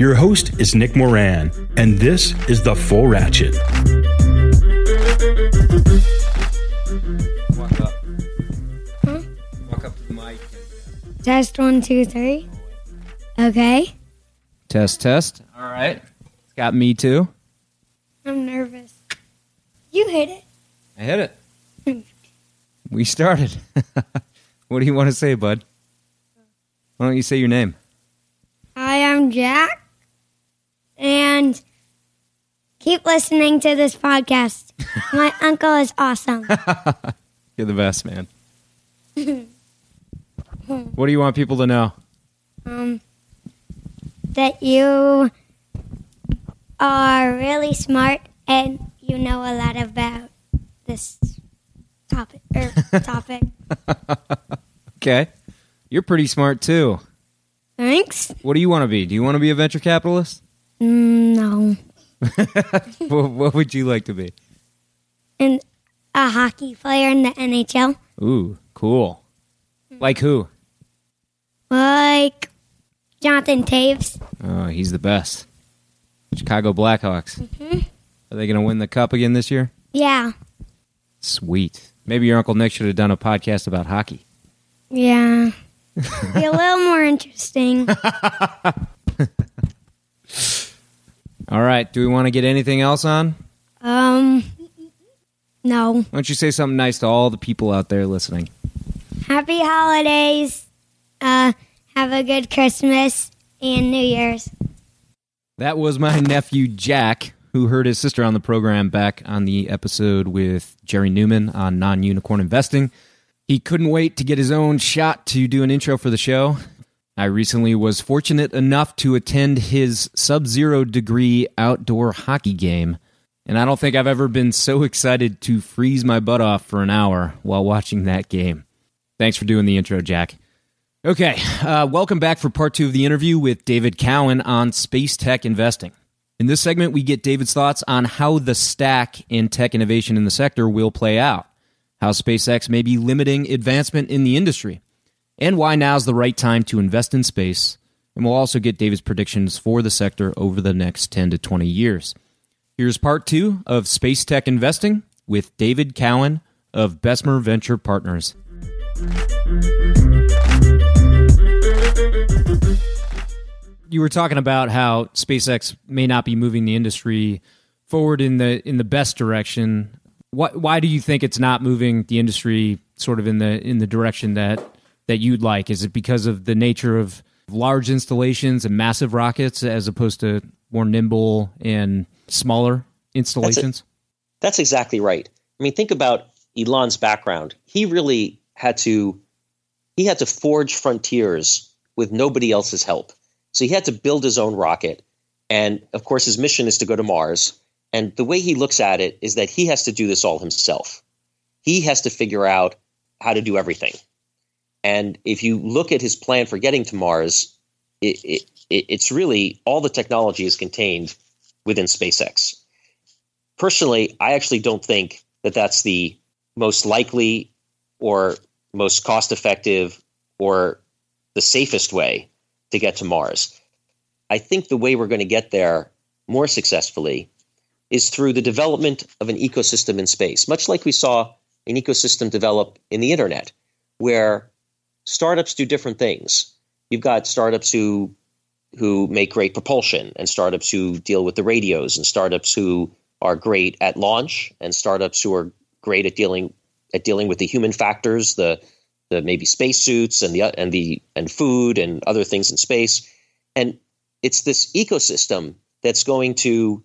Your host is Nick Moran, and this is The Full Ratchet. Walk up. Walk up to the mic. Test one, two, three. Okay. Test, test. All right. It's got me too. I'm nervous. You hit it. I hit it. we started. what do you want to say, bud? Why don't you say your name? Hi, I'm Jack. And keep listening to this podcast. My uncle is awesome. You're the best, man. what do you want people to know? Um, that you are really smart and you know a lot about this topic. Er, topic. Okay. You're pretty smart too. Thanks. What do you want to be? Do you want to be a venture capitalist? Mm, no. what, what would you like to be? And a hockey player in the NHL. Ooh, cool. Like who? Like Jonathan Toews. Oh, he's the best. Chicago Blackhawks. Are they going to win the cup again this year? Yeah. Sweet. Maybe your Uncle Nick should have done a podcast about hockey. Yeah. Be a little more interesting. All right. Do we want to get anything else on? Um, no. Why don't you say something nice to all the people out there listening? Happy holidays. Uh, have a good Christmas and New Year's. That was my nephew Jack, who heard his sister on the program back on the episode with Jerry Neumann on non unicorn investing. He couldn't wait to get his own shot to do an intro for the show. I recently was fortunate enough to attend his sub zero degree outdoor hockey game, and I don't think I've ever been so excited to freeze my butt off for an hour while watching that game. Thanks for doing the intro, Jack. Okay, uh, welcome back for part two of the interview with David Cowan on space tech investing. In this segment, we get David's thoughts on how the stack in tech innovation in the sector will play out, how SpaceX may be limiting advancement in the industry, and why now's the right time to invest in space. And we'll also get David's predictions for the sector over the next 10 to 20 years. Here's part two of Space Tech Investing with David Cowan of Bessemer Venture Partners. you were talking about how SpaceX may not be moving the industry forward in the in the best direction. Why do you think it's not moving the industry sort of in the in the direction that that you'd like? Is it because of the nature of large installations and massive rockets as opposed to more nimble and smaller installations? That's exactly right. I mean, think about Elon's background. He really had to he had to forge frontiers with nobody else's help. So he had to build his own rocket. And of course, his mission is to go to Mars. And the way he looks at it is that he has to do this all himself. He has to figure out how to do everything. And if you look at his plan for getting to Mars, it, it, it's really all the technology is contained within SpaceX. Personally, I actually don't think that that's the most likely or most cost effective or the safest way to get to Mars. I think the way we're going to get there more successfully is through the development of an ecosystem in space, much like we saw an ecosystem develop in the internet, where startups do different things. You've got startups who who make great propulsion, and startups who deal with the radios, and startups who are great at launch, and startups who are great at dealing at dealing with the human factors, the the maybe spacesuits and the and the and food and other things in space, and it's this ecosystem that's going to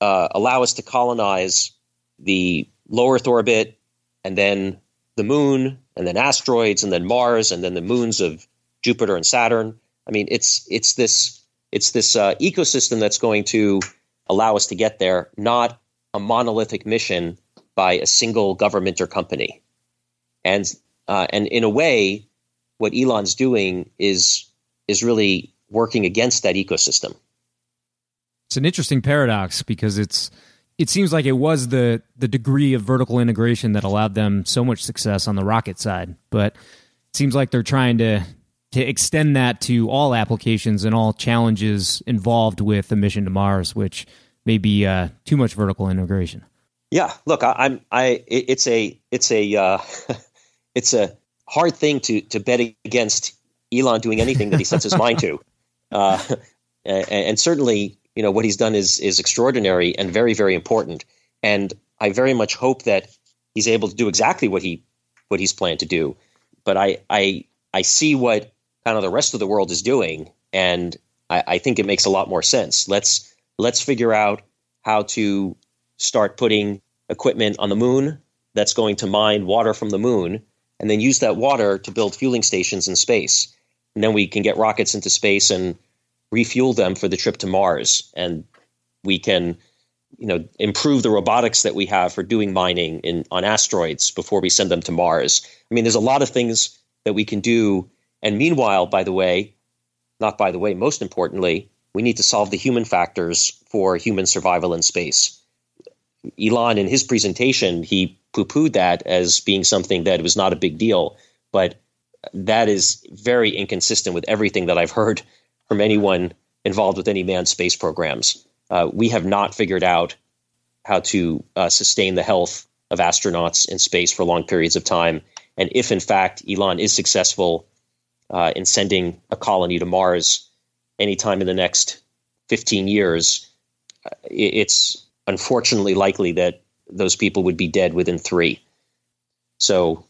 uh, allow us to colonize the low Earth orbit, and then the moon, and then asteroids, and then Mars, and then the moons of Jupiter and Saturn. I mean, it's it's this it's this uh, ecosystem that's going to allow us to get there, not a monolithic mission by a single government or company. And uh, and in a way, what Elon's doing is is really working against that ecosystem. It's an interesting paradox because it's it seems like it was the the degree of vertical integration that allowed them so much success on the rocket side, but it seems like they're trying to to extend that to all applications and all challenges involved with the mission to Mars, which may be uh, too much vertical integration. Yeah, look, I, am I. It's a it's a uh, it's a hard thing to to bet against Elon doing anything that he sets his mind to, uh, and, and, certainly you know what he's done is is extraordinary and very very important. And I very much hope that he's able to do exactly what he what he's planned to do. But I I I see what kind of the rest of the world is doing, and I, I think it makes a lot more sense. Let's let's figure out how to start putting equipment on the moon that's going to mine water from the moon and then use that water to build fueling stations in space. And then we can get rockets into space and refuel them for the trip to Mars. And we can, you know, improve the robotics that we have for doing mining in on asteroids before we send them to Mars. I mean, there's a lot of things that we can do. And meanwhile, by the way, not by the way, most importantly, we need to solve the human factors for human survival in space. Elon, in his presentation, he poo pooed that as being something that was not a big deal. But that is very inconsistent with everything that I've heard from anyone involved with any manned space programs. Uh, we have not figured out how to uh, sustain the health of astronauts in space for long periods of time. And if, in fact, Elon is successful uh, in sending a colony to Mars anytime in the next 15 years, uh, it's unfortunately likely that those people would be dead within three. So,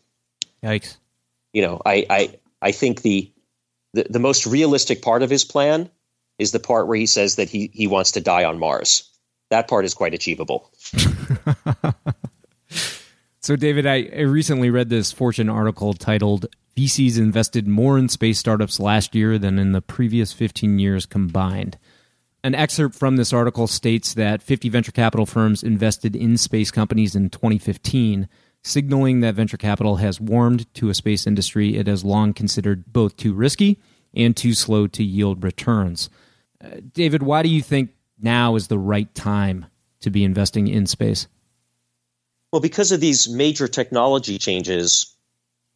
yikes! You know, I I I think the, the the most realistic part of his plan is the part where he says that he he wants to die on Mars. That part is quite achievable. so, David, I, I recently read this Fortune article titled VCs invested more in space startups last year than in the previous 15 years combined. An excerpt from this article states that 50 venture capital firms invested in space companies in 2015, signaling that venture capital has warmed to a space industry it has long considered both too risky and too slow to yield returns. Uh, David, why do you think now is the right time to be investing in space? Well, because of these major technology changes,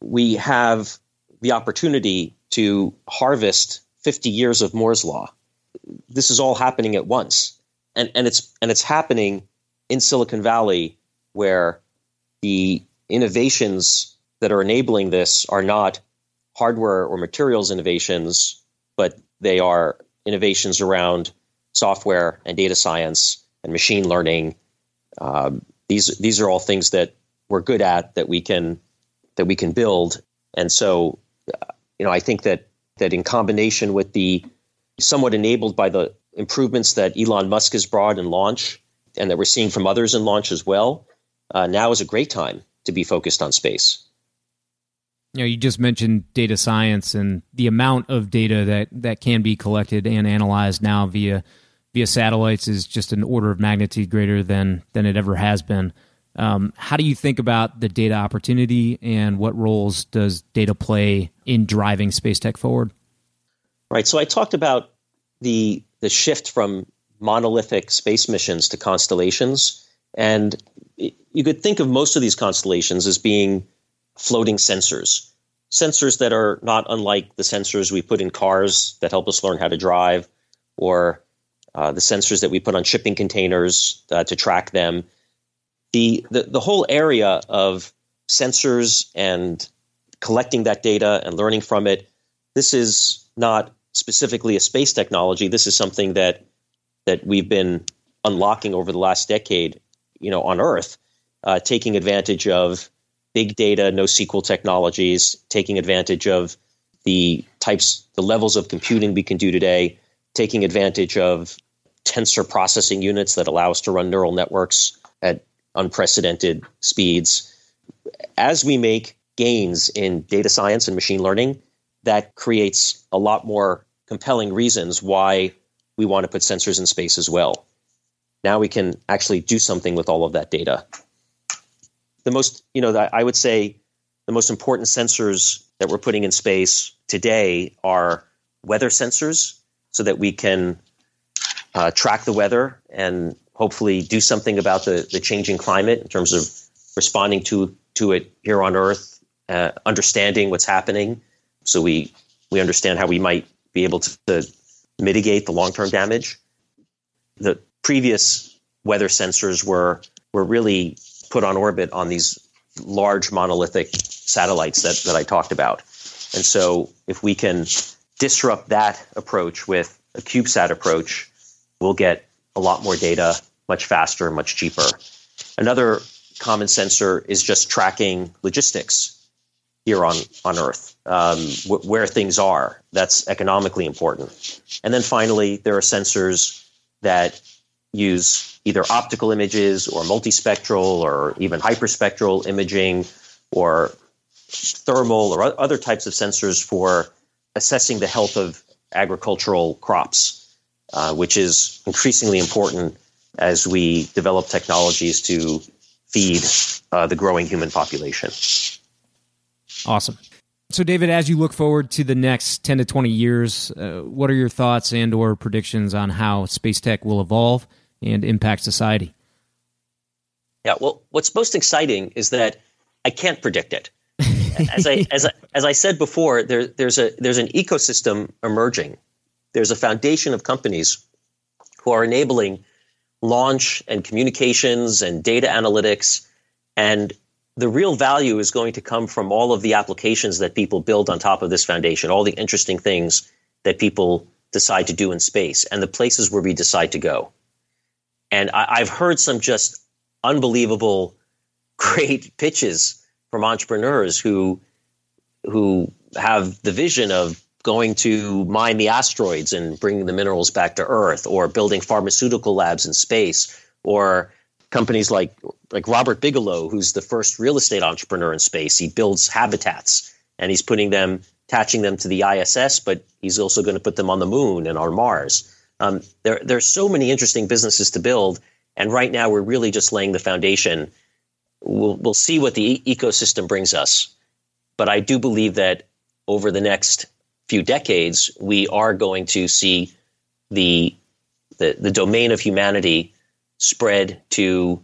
we have the opportunity to harvest 50 years of Moore's law this is all happening at once, and and it's and it's happening in Silicon Valley where the innovations that are enabling this are not hardware or materials innovations, but they are innovations around software and data science and machine learning. Um, these these are all things that we're good at that we can that we can build, and so uh, you know I think that that in combination with the somewhat enabled by the improvements that Elon Musk has brought in launch and that we're seeing from others in launch as well. Uh, now is a great time to be focused on space. You know, you just mentioned data science and the amount of data that, that can be collected and analyzed now via via satellites is just an order of magnitude greater than than it ever has been. Um, how do you think about the data opportunity and what roles does data play in driving space tech forward? Right. So I talked about the the shift from monolithic space missions to constellations, and you could think of most of these constellations as being floating sensors, sensors that are not unlike the sensors we put in cars that help us learn how to drive, or uh, the sensors that we put on shipping containers uh, to track them. The, the the whole area of sensors and collecting that data and learning from it. This is not specifically a space technology, this is something that that we've been unlocking over the last decade, you know, on Earth, uh, taking advantage of big data, NoSQL technologies, taking advantage of the types, the levels of computing we can do today, taking advantage of tensor processing units that allow us to run neural networks at unprecedented speeds. As we make gains in data science and machine learning, that creates a lot more compelling reasons why we want to put sensors in space as well. Now we can actually do something with all of that data. The most, you know, I would say the most important sensors that we're putting in space today are weather sensors so that we can uh, track the weather and hopefully do something about the, the changing climate in terms of responding to, to it here on Earth, uh, understanding what's happening so we, we understand how we might be able to, to mitigate the long term damage. The previous weather sensors were, were really put on orbit on these large monolithic satellites that, that I talked about. And so if we can disrupt that approach with a CubeSat approach, we'll get a lot more data much faster, much cheaper. Another common sensor is just tracking logistics here on, on Earth, um, wh- where things are. That's economically important. And then finally, there are sensors that use either optical images or multispectral or even hyperspectral imaging or thermal or other types of sensors for assessing the health of agricultural crops, uh, which is increasingly important as we develop technologies to feed uh, the growing human population. Awesome. So, David, as you look forward to the next 10 to 20 years, uh, what are your thoughts and or predictions on how space tech will evolve and impact society? Yeah, well, what's most exciting is that I can't predict it. As I, as I, as I said before, there, there's, a, there's an ecosystem emerging. There's a foundation of companies who are enabling launch and communications and data analytics and the real value is going to come from all of the applications that people build on top of this foundation, all the interesting things that people decide to do in space, and the places where we decide to go. And I, have heard some just unbelievable, great pitches from entrepreneurs who who have the vision of going to mine the asteroids and bringing the minerals back to Earth, or building pharmaceutical labs in space, or companies like like Robert Bigelow, who's the first real estate entrepreneur in space. He builds habitats and he's putting them, attaching them to the ISS, but he's also going to put them on the moon and on Mars. Um, there, there are so many interesting businesses to build, and right now we're really just laying the foundation. We'll, we'll see what the e- ecosystem brings us, but I do believe that over the next few decades, we are going to see the the, the domain of humanity spread to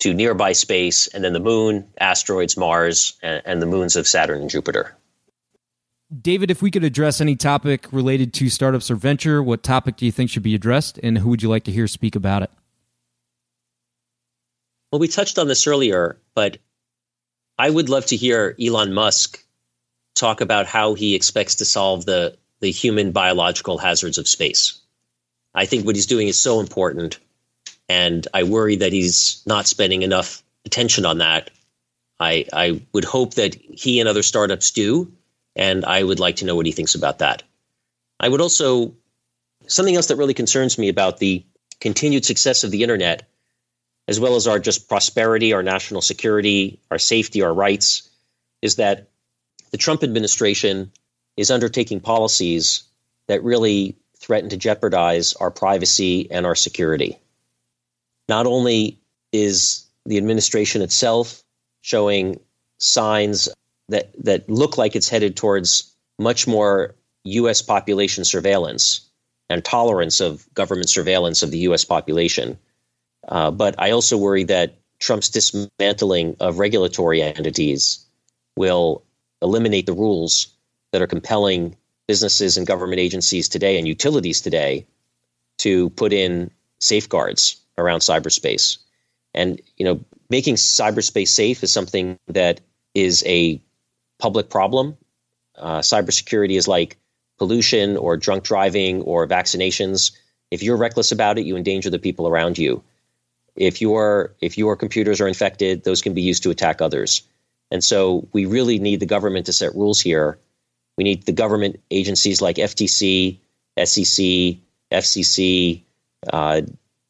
to nearby space, and then the moon, asteroids, Mars, and, and, the moons of Saturn and Jupiter. David, if we could address any topic related to startups or venture, what topic do you think should be addressed, and who would you like to hear speak about it? Well, we touched on this earlier, but I would love to hear Elon Musk talk about how he expects to solve the, the human biological hazards of space. I think what he's doing is so important and I worry that he's not spending enough attention on that. I, I would hope that he and other startups do, and I would like to know what he thinks about that. I would also, something else that really concerns me about the continued success of the internet, as well as our just prosperity, our national security, our safety, our rights, is that the Trump administration is undertaking policies that really threaten to jeopardize our privacy and our security. Not only is the administration itself showing signs that, that look like it's headed towards much more U.S. population surveillance and tolerance of government surveillance of the U.S. population. Uh, but I also worry that Trump's dismantling of regulatory entities will eliminate the rules that are compelling businesses and government agencies today and utilities today to put in safeguards around cyberspace. And you know, making cyberspace safe is something that is a public problem. Uh, cybersecurity is like pollution or drunk driving or vaccinations, if you're reckless about it, you endanger the people around you. If your if your computers are infected, those can be used to attack others. And so we really need the government to set rules here. We need the government agencies like FTC, SEC, FCC, uh,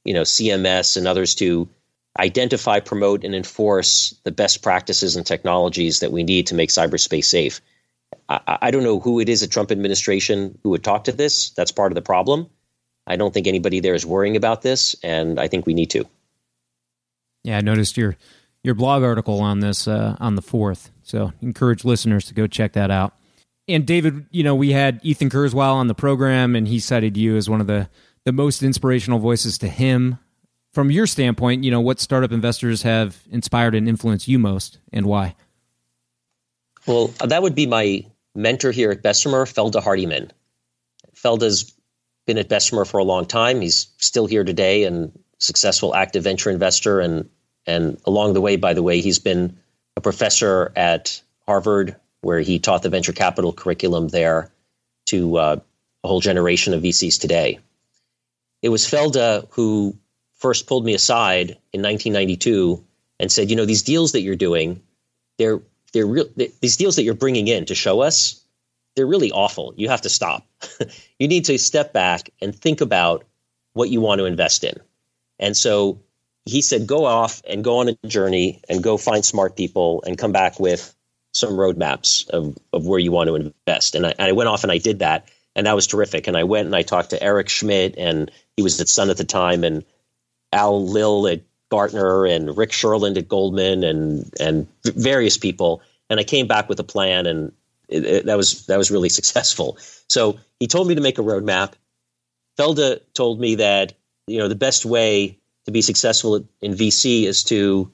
you know, CMS, and others to identify, promote, and enforce the best practices and technologies that we need to make cyberspace safe. I, I don't know who it is at Trump administration who would talk to this. That's part of the problem. I don't think anybody there is worrying about this, and I think we need to. Yeah, I noticed your your blog article on this uh, on the fourth. So encourage listeners to go check that out. And David, you know, we had Ethan Kurzweil on the program, and he cited you as one of the the most inspirational voices to him. From your standpoint, you know, what startup investors have inspired and influenced you most, and why? Well, that would be my mentor here at Bessemer, Felda Hardymon. Felda's been at Bessemer for a long time. He's still here today and successful active venture investor. And, and along the way, by the way, he's been a professor at Harvard, where he taught the venture capital curriculum there to uh, a whole generation of VCs today. It was Felda who first pulled me aside in 1992 and said, you know, these deals that you're doing, they're they're real these deals that you're bringing in to show us they're really awful. You have to stop. You need to step back and think about what you want to invest in. And so he said go off and go on a journey and go find smart people and come back with some roadmaps of, of where you want to invest. And I, and I went off and i did that and that was terrific. And i went and i talked to eric schmidt and he was at sun at the time and al lill at Gartner and Rick Sherlund at Goldman and and various people, and I came back with a plan, and it, it, that was that was really successful. So he told me to make a roadmap. Felda told me that you know the best way to be successful in VC is to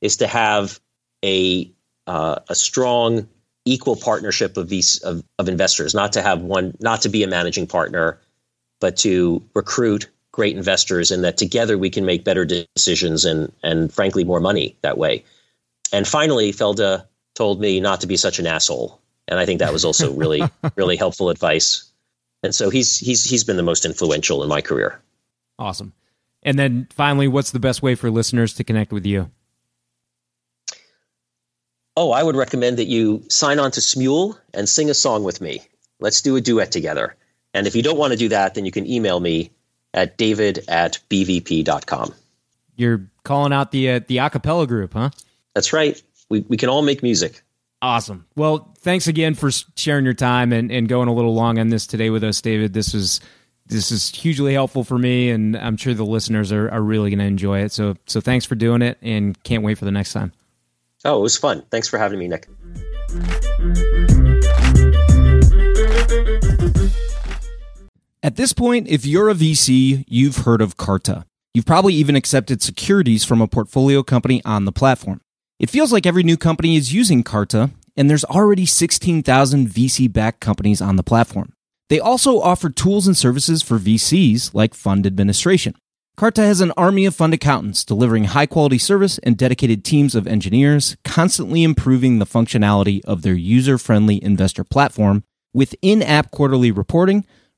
is to have a uh, a strong equal partnership of, VC, of of investors, not to have one, not to be a managing partner, but to recruit great investors and that together we can make better decisions and and frankly more money that way. And finally, Felda told me not to be such an asshole, and I think that was also really really helpful advice. And so he's he's he's been the most influential in my career. Awesome. And then finally, what's the best way for listeners to connect with you? Oh, I would recommend that you sign on to Smule and sing a song with me. Let's do a duet together. And if you don't want to do that, then you can email me at david at bvp.com. You're calling out the uh, the acapella group, huh? That's right. We, we can all make music. Awesome. Well, thanks again for sharing your time and, and going a little long on this today with us, David. This was this is hugely helpful for me, and I'm sure the listeners are, are really going to enjoy it. So so thanks for doing it, and can't wait for the next time. Oh, it was fun. Thanks for having me, Nick. At this point, if you're a VC, you've heard of Carta. You've probably even accepted securities from a portfolio company on the platform. It feels like every new company is using Carta, and there's already 16,000 VC backed companies on the platform. They also offer tools and services for VCs like fund administration. Carta has an army of fund accountants delivering high quality service and dedicated teams of engineers, constantly improving the functionality of their user friendly investor platform with in app quarterly reporting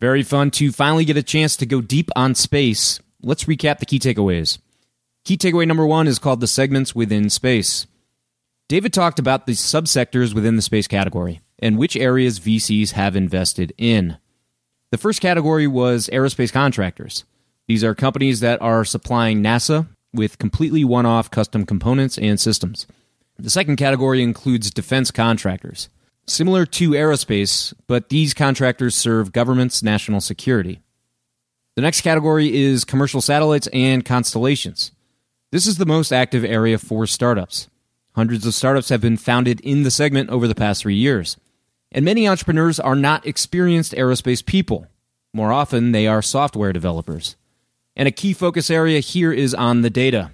Very fun to finally get a chance to go deep on space. Let's recap the key takeaways. Key takeaway number one is called the segments within space. David talked about the subsectors within the space category and which areas VCs have invested in. The first category was aerospace contractors. These are companies that are supplying NASA, with completely one off custom components and systems. The second category includes defense contractors. Similar to aerospace, but these contractors serve governments' national security. The next category is commercial satellites and constellations. This is the most active area for startups. Hundreds of startups have been founded in the segment over the past three years. And many entrepreneurs are not experienced aerospace people. More often, they are software developers. And a key focus area here is on the data,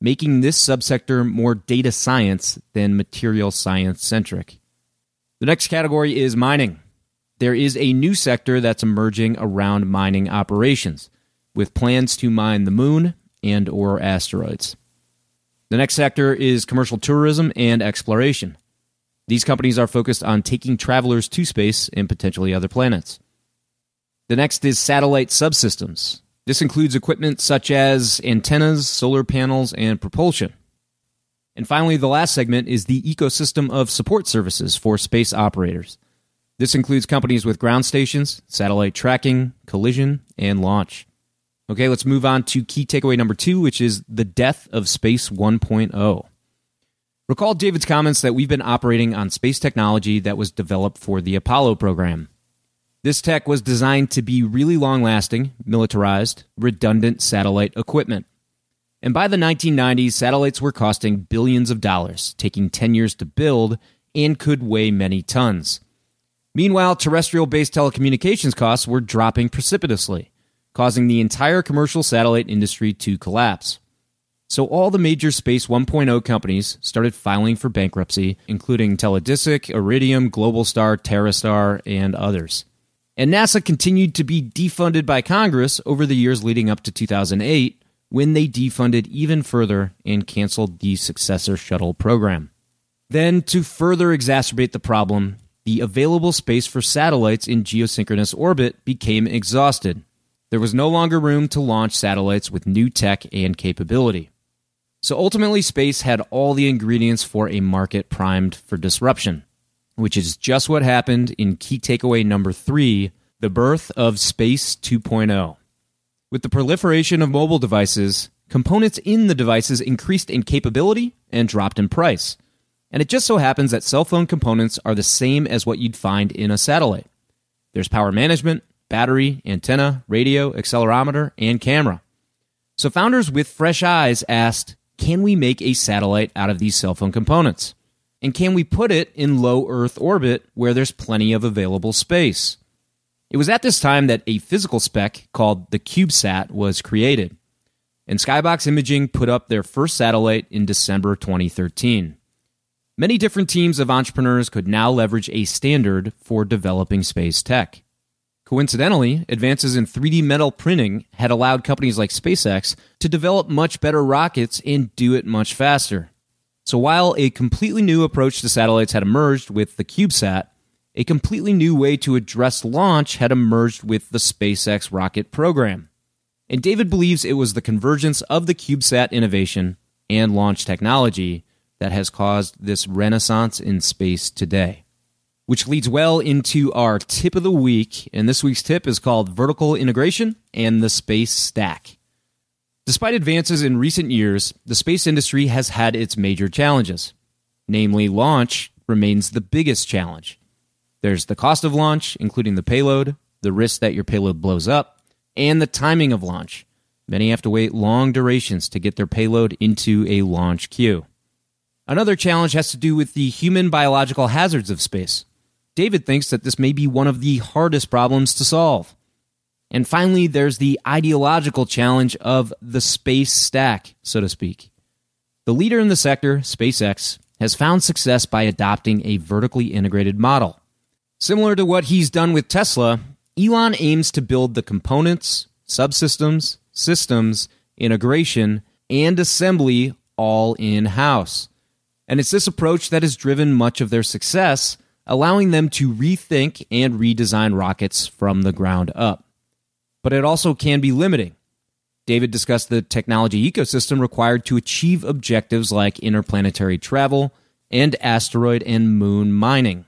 making this subsector more data science than material science centric. The next category is mining. There is a new sector that's emerging around mining operations, with plans to mine the moon and or asteroids. The next sector is commercial tourism and exploration. These companies are focused on taking travelers to space and potentially other planets. The next is satellite subsystems. This includes equipment such as antennas, solar panels, and propulsion. And finally, the last segment is the ecosystem of support services for space operators. This includes companies with ground stations, satellite tracking, collision, and launch. Okay, let's move on to key takeaway number two, which is the death of Space 1.0. Recall David's comments that we've been operating on space technology that was developed for the Apollo program. This tech was designed to be really long lasting, militarized, redundant satellite equipment. And by the 1990s, satellites were costing billions of dollars, taking 10 years to build, and could weigh many tons. Meanwhile, terrestrial based telecommunications costs were dropping precipitously, causing the entire commercial satellite industry to collapse. So all the major Space 1.0 companies started filing for bankruptcy, including Teledesic, Iridium, Globalstar, TerreStar, and others. And NASA continued to be defunded by Congress over the years leading up to 2008 when they defunded even further and canceled the successor shuttle program. Then, to further exacerbate the problem, the available space for satellites in geosynchronous orbit became exhausted. There was no longer room to launch satellites with new tech and capability. So ultimately, space had all the ingredients for a market primed for disruption which is just what happened in key takeaway number three the birth of Space 2.0. With the proliferation of mobile devices, components in the devices increased in capability and dropped in price. And it just so happens that cell phone components are the same as what you'd find in a satellite. There's power management, battery, antenna, radio, accelerometer, and camera. So founders with fresh eyes asked, can we make a satellite out of these cell phone components? And can we put it in low Earth orbit where there's plenty of available space? It was at this time that a physical spec called the CubeSat was created. And Skybox Imaging put up their first satellite in December 2013. Many different teams of entrepreneurs could now leverage a standard for developing space tech. Coincidentally, advances in 3D metal printing had allowed companies like SpaceX to develop much better rockets and do it much faster. So while a completely new approach to satellites had emerged with the CubeSat, a completely new way to address launch had emerged with the SpaceX rocket program. And David believes it was the convergence of the CubeSat innovation and launch technology that has caused this renaissance in space today. Which leads well into our tip of the week. And this week's tip is called Vertical Integration and the Space Stack. Despite advances in recent years, the space industry has had its major challenges. Namely, launch remains the biggest challenge. There's the cost of launch, including the payload, the risk that your payload blows up, and the timing of launch. Many have to wait long durations to get their payload into a launch queue. Another challenge has to do with the human biological hazards of space. David thinks that this may be one of the hardest problems to solve. And finally, there's the ideological challenge of the space stack, so to speak. The leader in the sector, SpaceX, has found success by adopting a vertically integrated model. Similar to what he's done with Tesla, Elon aims to build the components, subsystems, systems, integration, and assembly all in house. And it's this approach that has driven much of their success, allowing them to rethink and redesign rockets from the ground up but it also can be limiting. David discussed the technology ecosystem required to achieve objectives like interplanetary travel and asteroid and moon mining.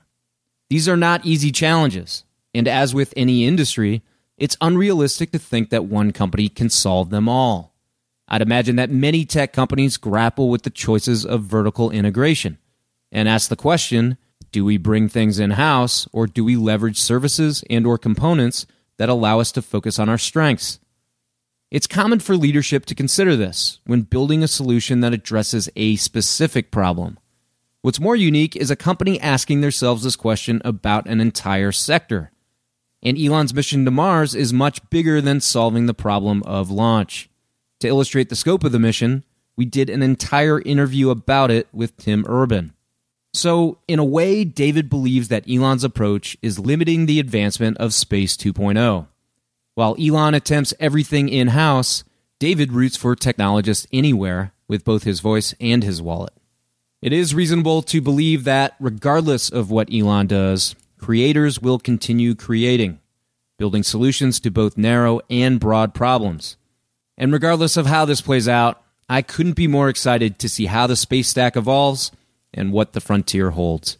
These are not easy challenges, and as with any industry, it's unrealistic to think that one company can solve them all. I'd imagine that many tech companies grapple with the choices of vertical integration and ask the question, do we bring things in-house or do we leverage services and or components that allow us to focus on our strengths? It's common for leadership to consider this when building a solution that addresses a specific problem. What's more unique is a company asking themselves this question about an entire sector. And Elon's mission to Mars is much bigger than solving the problem of launch. To illustrate the scope of the mission, we did an entire interview about it with Tim Urban. So, in a way, David believes that Elon's approach is limiting the advancement of Space 2.0. While Elon attempts everything in house, David roots for technologists anywhere with both his voice and his wallet. It is reasonable to believe that, regardless of what Elon does, creators will continue creating, building solutions to both narrow and broad problems. And regardless of how this plays out, I couldn't be more excited to see how the space stack evolves and what the frontier holds.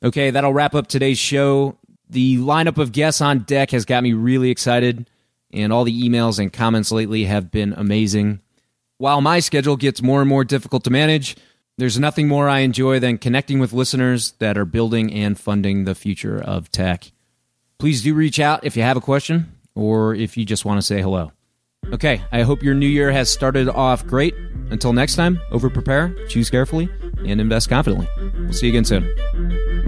Okay, that'll wrap up today's show. The lineup of guests on deck has got me really excited, and all the emails and comments lately have been amazing. While my schedule gets more and more difficult to manage, there's nothing more I enjoy than connecting with listeners that are building and funding the future of tech. Please do reach out if you have a question or if you just want to say hello. Okay, I hope your new year has started off great. Until next time, over prepare, choose carefully, and invest confidently. We'll see you again soon.